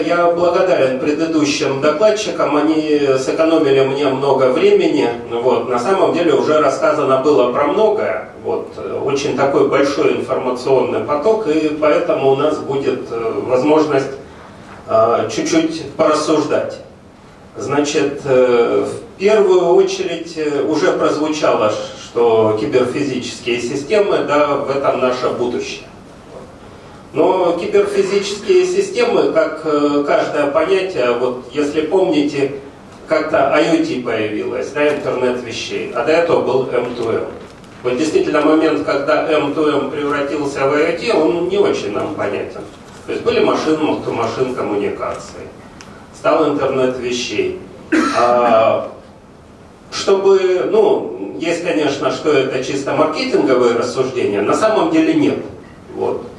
я благодарен предыдущим докладчикам, они сэкономили мне много времени. Вот. На самом деле уже рассказано было про многое. Вот. Очень такой большой информационный поток, и поэтому у нас будет э, возможность э, чуть-чуть порассуждать. Значит, э, в первую очередь уже прозвучало, что киберфизические системы, да, в этом наше будущее. Но киберфизические системы, как э, каждое понятие, вот если помните, как-то IoT появилось, да, интернет вещей, а до этого был M2M. Вот действительно момент, когда M2M превратился в IoT, он не очень нам понятен. То есть были машин-то-машин коммуникации, стал интернет вещей. А, чтобы, ну, есть, конечно, что это чисто маркетинговые рассуждения, на самом деле нет. Вот.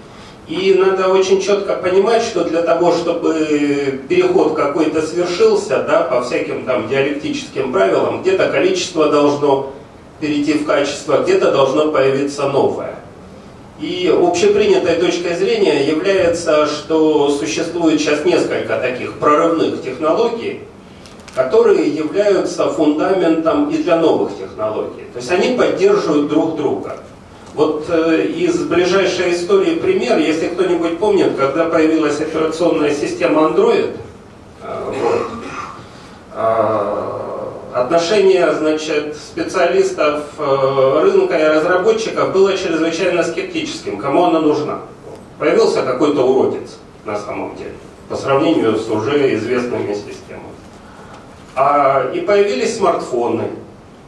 И надо очень четко понимать, что для того, чтобы переход какой-то свершился, да, по всяким там диалектическим правилам, где-то количество должно перейти в качество, где-то должно появиться новое. И общепринятой точкой зрения является, что существует сейчас несколько таких прорывных технологий, которые являются фундаментом и для новых технологий. То есть они поддерживают друг друга. Вот э, из ближайшей истории пример, если кто-нибудь помнит, когда появилась операционная система Android, э, вот, э, отношение значит, специалистов э, рынка и разработчиков было чрезвычайно скептическим, кому она нужна. Появился какой-то уродец на самом деле, по сравнению с уже известными системами. А, и появились смартфоны,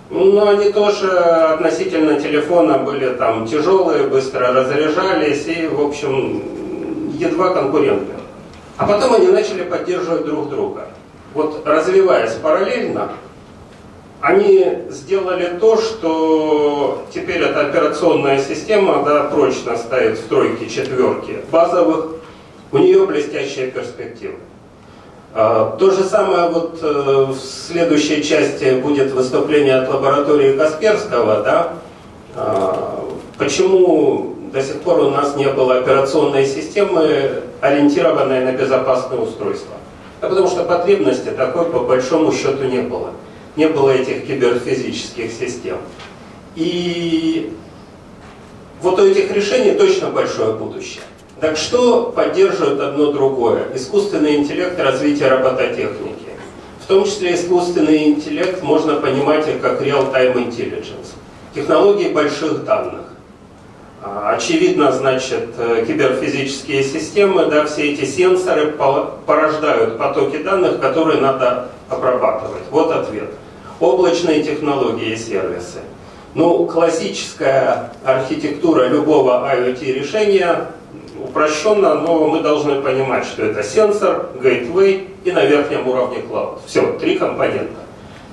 ну, они тоже относительно телефона были там тяжелые, быстро разряжались и, в общем, едва конкуренты. А потом они начали поддерживать друг друга. Вот развиваясь параллельно, они сделали то, что теперь эта операционная система да, прочно стоит в тройке, четверке базовых, у нее блестящая перспектива. А, то же самое вот э, в следующей части будет выступление от лаборатории Касперского, да? А, почему до сих пор у нас не было операционной системы, ориентированной на безопасное устройство? Да потому что потребности такой по большому счету не было. Не было этих киберфизических систем. И вот у этих решений точно большое будущее. Так что поддерживает одно другое? Искусственный интеллект и развитие робототехники. В том числе искусственный интеллект можно понимать как real-time intelligence. Технологии больших данных. А, очевидно, значит, э, киберфизические системы, да, все эти сенсоры порождают потоки данных, которые надо обрабатывать. Вот ответ. Облачные технологии и сервисы. Ну, классическая архитектура любого IoT решения упрощенно, но мы должны понимать, что это сенсор, гейтвей и на верхнем уровне клауд. Все, три компонента.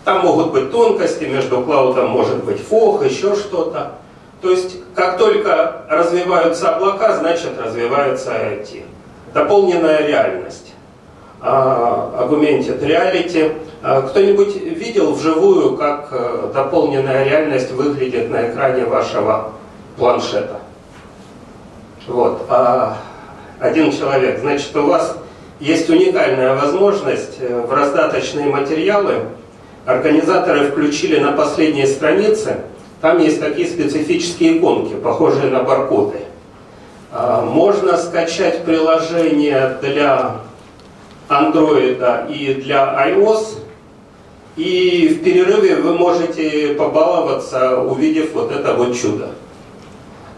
Там могут быть тонкости, между клаудом может быть фог, еще что-то. То есть, как только развиваются облака, значит развивается IoT. Дополненная реальность. Augmented Reality. А, кто-нибудь видел вживую, как э, дополненная реальность выглядит на экране вашего планшета? Вот. А один человек. Значит, у вас есть уникальная возможность э, в раздаточные материалы. Организаторы включили на последней странице. Там есть такие специфические иконки, похожие на баркоды. А, можно скачать приложение для Android и для iOS. И в перерыве вы можете побаловаться, увидев вот это вот чудо.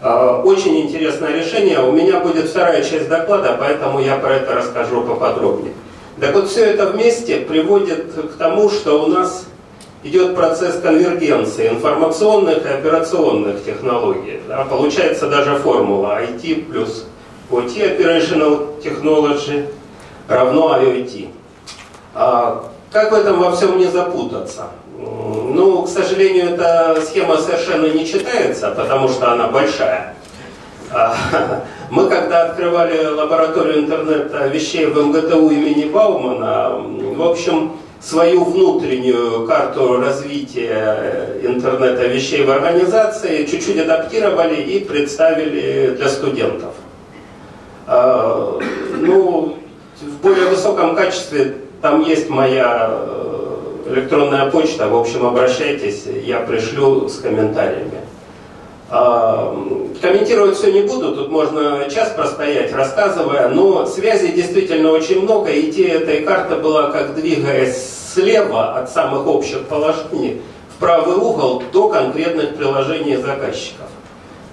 А, очень интересное решение. У меня будет вторая часть доклада, поэтому я про это расскажу поподробнее. Так вот, все это вместе приводит к тому, что у нас идет процесс конвергенции информационных и операционных технологий. Да? Получается даже формула IT плюс OT Operational Technology равно IoT. А как в этом во всем не запутаться? Ну, к сожалению, эта схема совершенно не читается, потому что она большая. А, мы когда открывали лабораторию интернета вещей в МГТУ имени Баумана, в общем, свою внутреннюю карту развития интернета вещей в организации чуть-чуть адаптировали и представили для студентов. А, ну, в более высоком качестве там есть моя э, электронная почта, в общем, обращайтесь, я пришлю с комментариями. А, комментировать все не буду, тут можно час простоять, рассказывая, но связей действительно очень много. Идея этой карты была, как двигаясь слева от самых общих положений в правый угол до конкретных приложений заказчиков.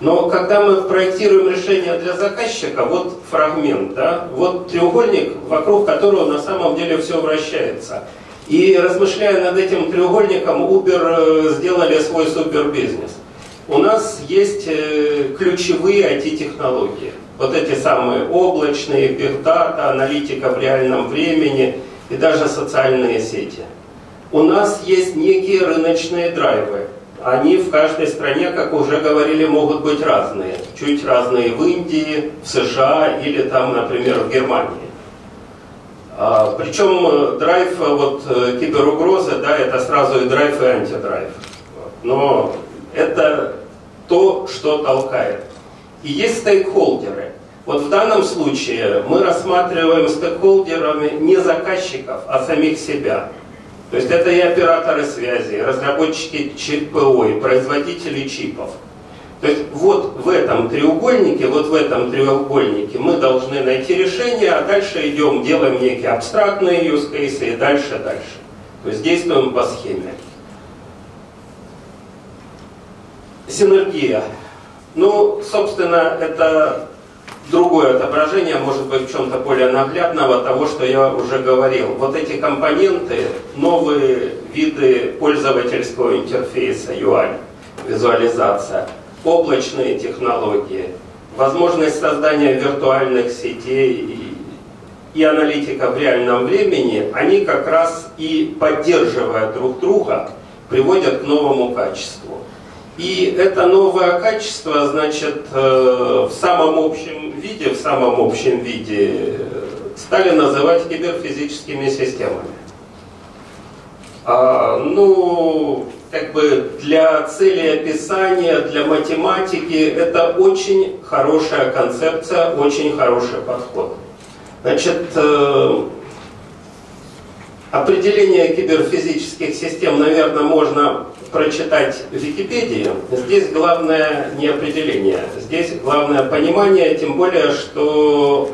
Но когда мы проектируем решение для заказчика, вот фрагмент, да, вот треугольник, вокруг которого на самом деле все вращается. И размышляя над этим треугольником, Uber э, сделали свой супербизнес. У нас есть э, ключевые IT-технологии. Вот эти самые облачные, big data, аналитика в реальном времени и даже социальные сети. У нас есть некие рыночные драйвы. Они в каждой стране, как уже говорили, могут быть разные. Чуть разные в Индии, в США или там, например, в Германии. А, причем э, драйв, вот э, киберугрозы, да, это сразу и драйв, и антидрайв. Но это то, что толкает. И есть стейкхолдеры. Вот в данном случае мы рассматриваем стейкхолдерами не заказчиков, а самих себя. То есть это и операторы связи, и разработчики ЧПО, и производители чипов. То есть вот в этом треугольнике, вот в этом треугольнике мы должны найти решение, а дальше идем, делаем некие абстрактные use cases и дальше, дальше. То есть действуем по схеме. Синергия. Ну, собственно, это другое отображение, может быть, в чем-то более наглядного того, что я уже говорил. Вот эти компоненты, новые виды пользовательского интерфейса UI, визуализация, облачные технологии, возможность создания виртуальных сетей и, и аналитика в реальном времени, они как раз и поддерживая друг друга, приводят к новому качеству. И это новое качество, значит, э, в самом общем виде, в самом общем виде э, стали называть киберфизическими системами. А, ну, как бы для цели описания, для математики это очень хорошая концепция, очень хороший подход. Значит, э, определение киберфизических систем, наверное, можно прочитать в Википедии, здесь главное не определение, здесь главное понимание, тем более, что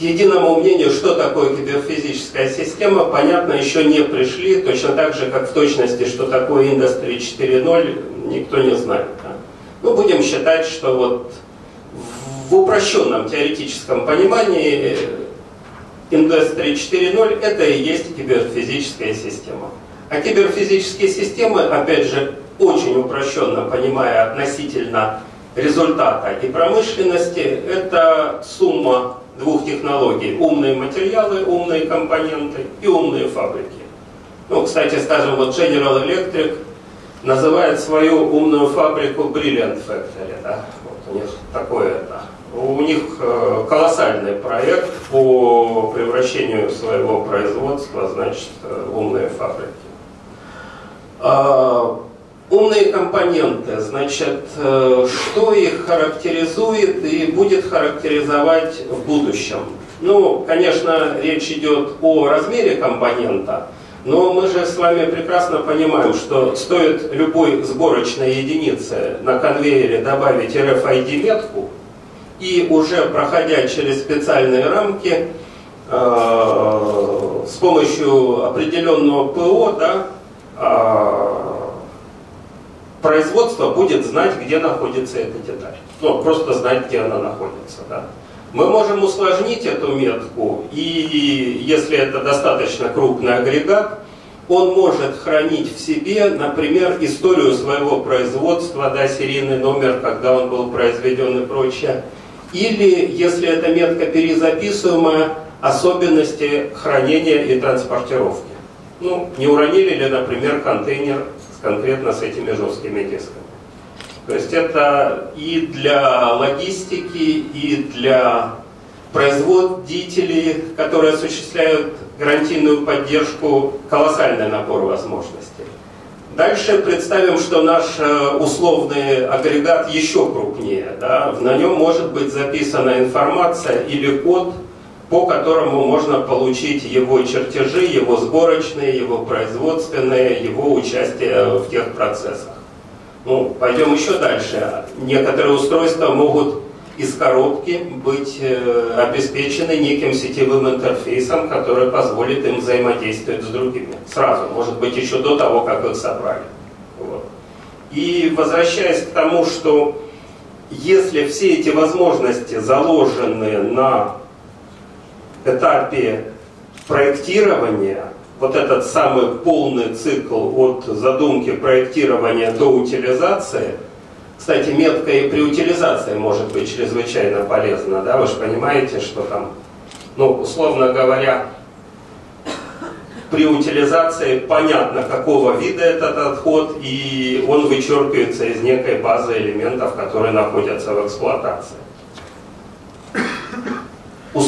к единому мнению, что такое киберфизическая система, понятно, еще не пришли, точно так же, как в точности, что такое Industry 4.0, никто не знает. Да? Мы будем считать, что вот в упрощенном теоретическом понимании Industry 4.0 это и есть киберфизическая система. А киберфизические системы, опять же, очень упрощенно понимая относительно результата и промышленности, это сумма двух технологий. Умные материалы, умные компоненты и умные фабрики. Ну, кстати, скажем, вот General Electric называет свою умную фабрику Brilliant Factory. Да? Вот у них такое это. У них э, колоссальный проект по превращению своего производства, значит, в умные фабрики. Умные компоненты, значит, э, что их характеризует и будет характеризовать в будущем? Ну, конечно, речь идет о размере компонента, но мы же с вами прекрасно понимаем, что стоит любой сборочной единице на конвейере добавить RFID-метку, и уже проходя через специальные рамки, э, с помощью определенного ПО, да, а, производство будет знать, где находится эта деталь. Ну, просто знать, где она находится. Да? Мы можем усложнить эту метку, и если это достаточно крупный агрегат, он может хранить в себе, например, историю своего производства, да, серийный номер, когда он был произведен и прочее. Или, если эта метка перезаписываемая, особенности хранения и транспортировки. Ну, не уронили ли, например, контейнер конкретно с этими жесткими дисками. То есть это и для логистики, и для производителей, которые осуществляют гарантийную поддержку, колоссальный набор возможностей. Дальше представим, что наш э, условный агрегат еще крупнее. Да? На нем может быть записана информация или код по которому можно получить его чертежи, его сборочные, его производственные, его участие в тех процессах. Ну, пойдем еще дальше. Некоторые устройства могут из коробки быть э, обеспечены неким сетевым интерфейсом, который позволит им взаимодействовать с другими. Сразу, может быть, еще до того, как их собрали. Вот. И возвращаясь к тому, что если все эти возможности заложены на этапе проектирования, вот этот самый полный цикл от задумки проектирования до утилизации, кстати, метка и при утилизации может быть чрезвычайно полезна, да, вы же понимаете, что там, ну, условно говоря, при утилизации понятно, какого вида этот отход, и он вычеркивается из некой базы элементов, которые находятся в эксплуатации.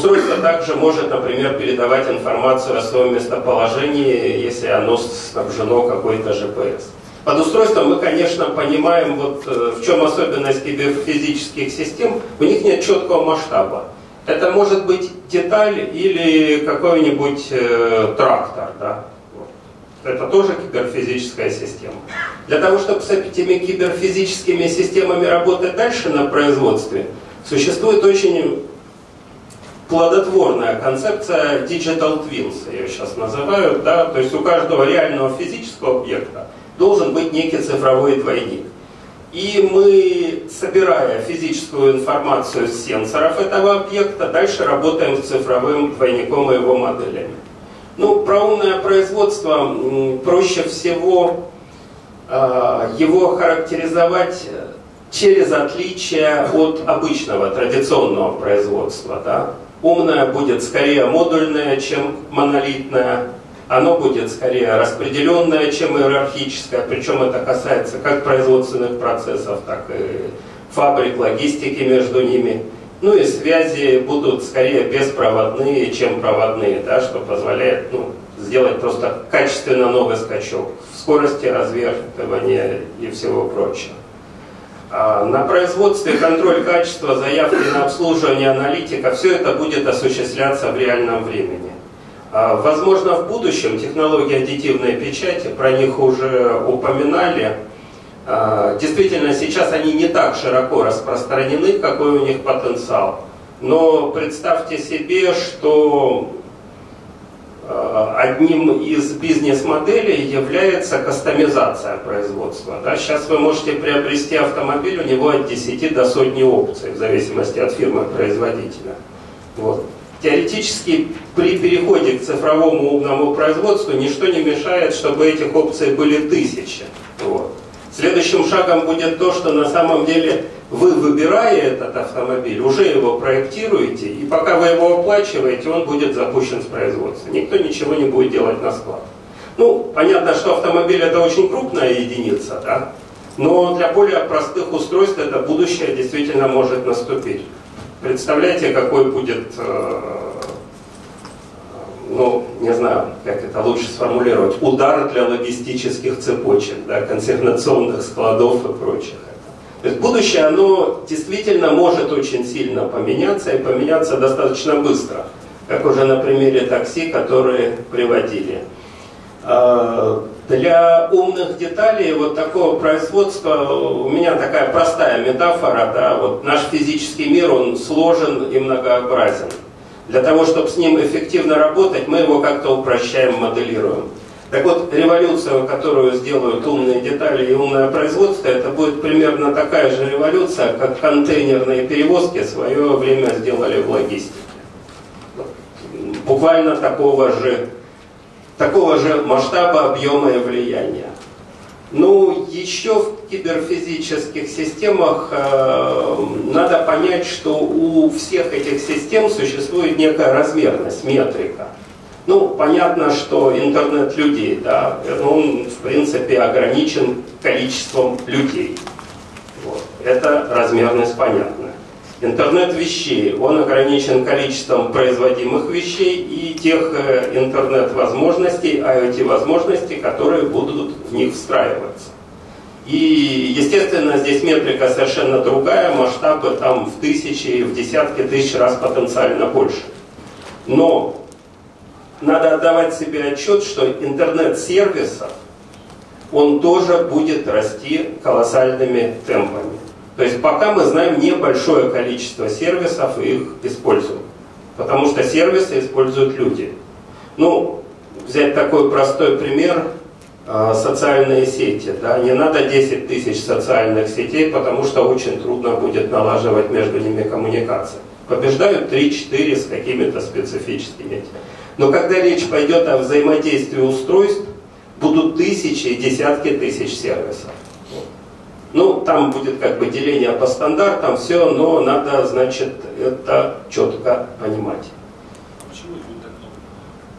Устройство также может, например, передавать информацию о своем местоположении, если оно снабжено какой-то GPS. Под устройством мы, конечно, понимаем, вот, э, в чем особенность киберфизических систем. У них нет четкого масштаба. Это может быть деталь или какой-нибудь э, трактор. Да? Это тоже киберфизическая система. Для того, чтобы с этими киберфизическими системами работать дальше на производстве, существует очень плодотворная концепция Digital Twins, я ее сейчас называю, да, то есть у каждого реального физического объекта должен быть некий цифровой двойник. И мы, собирая физическую информацию с сенсоров этого объекта, дальше работаем с цифровым двойником и его моделями. Ну, про умное производство проще всего э, его характеризовать через отличие от обычного традиционного производства. Да? Умное будет скорее модульное, чем монолитное, оно будет скорее распределенное, чем иерархическое, причем это касается как производственных процессов, так и фабрик, логистики между ними. Ну и связи будут скорее беспроводные, чем проводные, да, что позволяет ну, сделать просто качественно новый скачок в скорости развертывания и всего прочего. А, на производстве контроль качества, заявки на обслуживание аналитика, все это будет осуществляться в реальном времени. А, возможно, в будущем технологии аддитивной печати, про них уже упоминали, а, действительно сейчас они не так широко распространены, какой у них потенциал. Но представьте себе, что одним из бизнес-моделей является кастомизация производства. Да? Сейчас вы можете приобрести автомобиль, у него от 10 до сотни опций, в зависимости от фирмы-производителя. Вот. Теоретически при переходе к цифровому умному производству ничто не мешает, чтобы этих опций были тысячи. Вот. Следующим шагом будет то, что на самом деле вы, выбирая этот автомобиль, уже его проектируете, и пока вы его оплачиваете, он будет запущен с производства. Никто ничего не будет делать на склад. Ну, понятно, что автомобиль это очень крупная единица, да? но для более простых устройств это будущее действительно может наступить. Представляете, какой будет, э, ну, не знаю, как это лучше сформулировать, удар для логистических цепочек, да, консервационных складов и прочих. То есть будущее, оно действительно может очень сильно поменяться и поменяться достаточно быстро, как уже на примере такси, которые приводили. А, для умных деталей вот такого производства у меня такая простая метафора, да, вот наш физический мир, он сложен и многообразен. Для того, чтобы с ним эффективно работать, мы его как-то упрощаем, моделируем. Так вот, революция, которую сделают умные детали и умное производство, это будет примерно такая же революция, как контейнерные перевозки свое время сделали в логистике. Буквально такого же, такого же масштаба, объема и влияния. Ну, еще в киберфизических системах э, надо понять, что у всех этих систем существует некая размерность, метрика – ну, понятно, что интернет людей, да, он, в принципе, ограничен количеством людей. Вот. Это размерность понятная. Интернет вещей, он ограничен количеством производимых вещей и тех э, интернет-возможностей, IoT-возможностей, которые будут в них встраиваться. И, естественно, здесь метрика совершенно другая, масштабы там в тысячи, в десятки тысяч раз потенциально больше. Но надо отдавать себе отчет, что интернет-сервисов, он тоже будет расти колоссальными темпами. То есть пока мы знаем небольшое количество сервисов и их используем. Потому что сервисы используют люди. Ну, взять такой простой пример, а, социальные сети. Да? Не надо 10 тысяч социальных сетей, потому что очень трудно будет налаживать между ними коммуникации. Побеждают 3-4 с какими-то специфическими. Но когда речь пойдет о взаимодействии устройств, будут тысячи и десятки тысяч сервисов. Ну, там будет как бы деление по стандартам, все, но надо, значит, это четко понимать.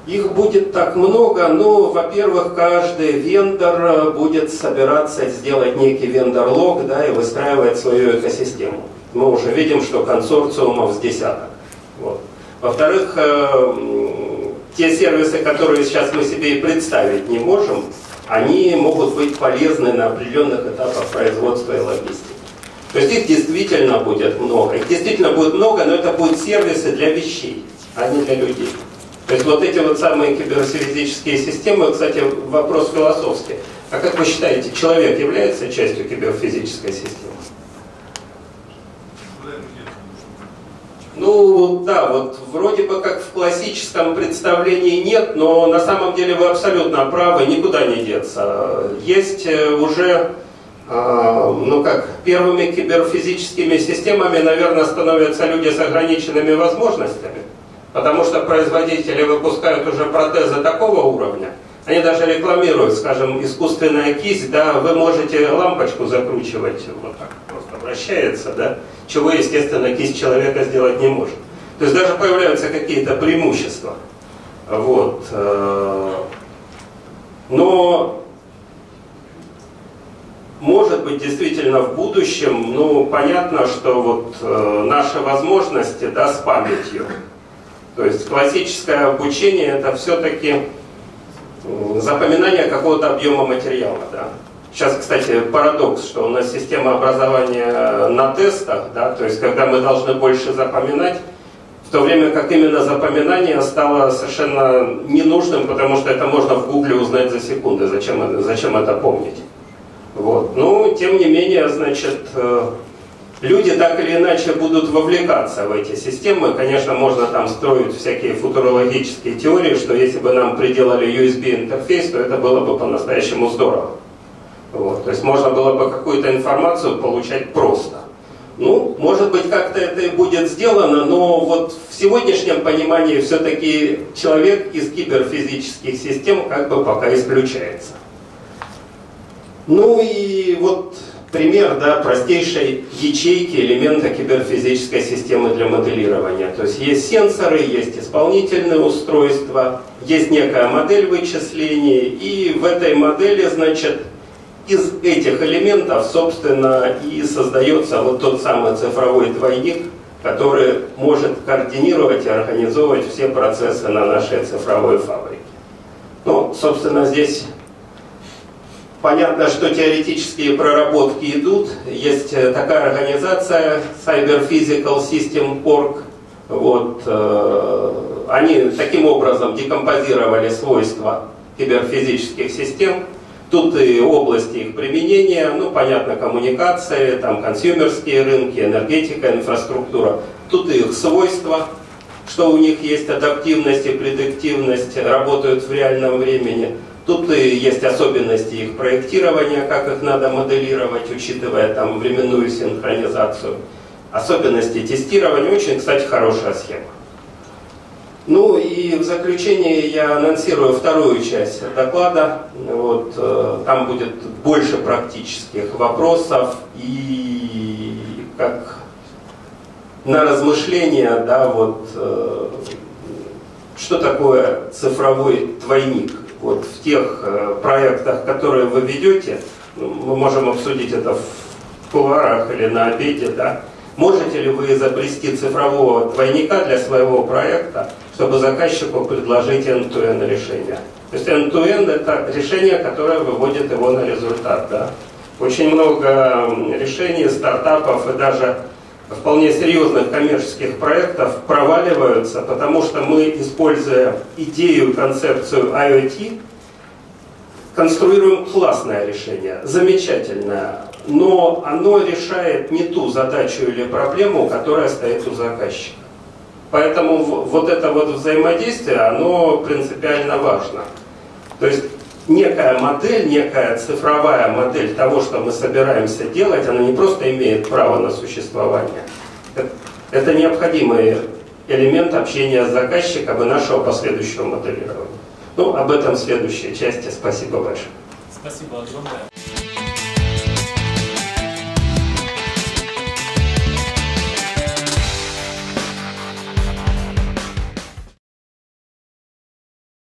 Их будет так много, ну, во-первых, каждый вендор будет собираться сделать некий вендор-лог, да, и выстраивать свою экосистему. Мы уже видим, что консорциумов с десяток. Вот. Во-вторых, э, те сервисы, которые сейчас мы себе и представить не можем, они могут быть полезны на определенных этапах производства и логистики. То есть их действительно будет много. Их действительно будет много, но это будут сервисы для вещей, а не для людей. То есть вот эти вот самые киберфизические системы, кстати, вопрос философский. А как вы считаете, человек является частью киберфизической системы? Ну, да, вот вроде бы как в классическом представлении нет, но на самом деле вы абсолютно правы, никуда не деться. Есть э, уже, а, ну как, первыми киберфизическими системами, наверное, становятся люди с ограниченными возможностями, потому что производители выпускают уже протезы такого уровня, они даже рекламируют, скажем, искусственная кисть, да, вы можете лампочку закручивать вот так, просто вращается, да, чего, естественно, кисть человека сделать не может. То есть даже появляются какие-то преимущества. Вот. Э, но может быть действительно в будущем, ну понятно, что вот э, наши возможности да, с памятью. То есть классическое обучение это все-таки запоминание какого-то объема материала. Да. Сейчас, кстати, парадокс, что у нас система образования на тестах, да, то есть когда мы должны больше запоминать, в то время как именно запоминание стало совершенно ненужным, потому что это можно в гугле узнать за секунды, зачем, зачем это помнить. Вот. Ну, тем не менее, значит, э, люди так или иначе будут вовлекаться в эти системы. Конечно, можно там строить всякие футурологические теории, что если бы нам приделали USB-интерфейс, то это было бы по-настоящему здорово. Вот. То есть можно было бы какую-то информацию получать просто. Ну, может быть, как-то это и будет сделано, но вот в сегодняшнем понимании все-таки человек из киберфизических систем как бы пока исключается. Ну и вот пример да, простейшей ячейки элемента киберфизической системы для моделирования. То есть есть сенсоры, есть исполнительные устройства, есть некая модель вычислений, и в этой модели, значит, из этих элементов, собственно, и создается вот тот самый цифровой двойник, который может координировать и организовывать все процессы на нашей цифровой фабрике. Ну, собственно, здесь понятно, что теоретические проработки идут. Есть э, такая организация Cyber Physical System Org. Вот, э, они таким образом декомпозировали свойства киберфизических систем – Тут и области их применения, ну, понятно, коммуникации, там, консюмерские рынки, энергетика, инфраструктура. Тут и их свойства, что у них есть адаптивность и предиктивность, работают в реальном времени. Тут и есть особенности их проектирования, как их надо моделировать, учитывая там временную синхронизацию. Особенности тестирования. Очень, кстати, хорошая схема. Ну и в заключение я анонсирую вторую часть доклада. Вот, э, там будет больше практических вопросов и как на размышления, да, вот, э, что такое цифровой двойник. Вот в тех э, проектах, которые вы ведете, ну, мы можем обсудить это в кулуарах или на обеде, да, можете ли вы изобрести цифрового двойника для своего проекта, чтобы заказчику предложить end-to-end решение. То есть end-to-end это решение, которое выводит его на результат. Да? Очень много решений, стартапов и даже вполне серьезных коммерческих проектов проваливаются, потому что мы, используя идею, концепцию IoT, конструируем классное решение, замечательное, но оно решает не ту задачу или проблему, которая стоит у заказчика. Поэтому вот это вот взаимодействие, оно принципиально важно. То есть некая модель, некая цифровая модель того, что мы собираемся делать, она не просто имеет право на существование. Это необходимый элемент общения с заказчиком и нашего последующего моделирования. Ну, об этом в следующей части. Спасибо большое. Спасибо огромное.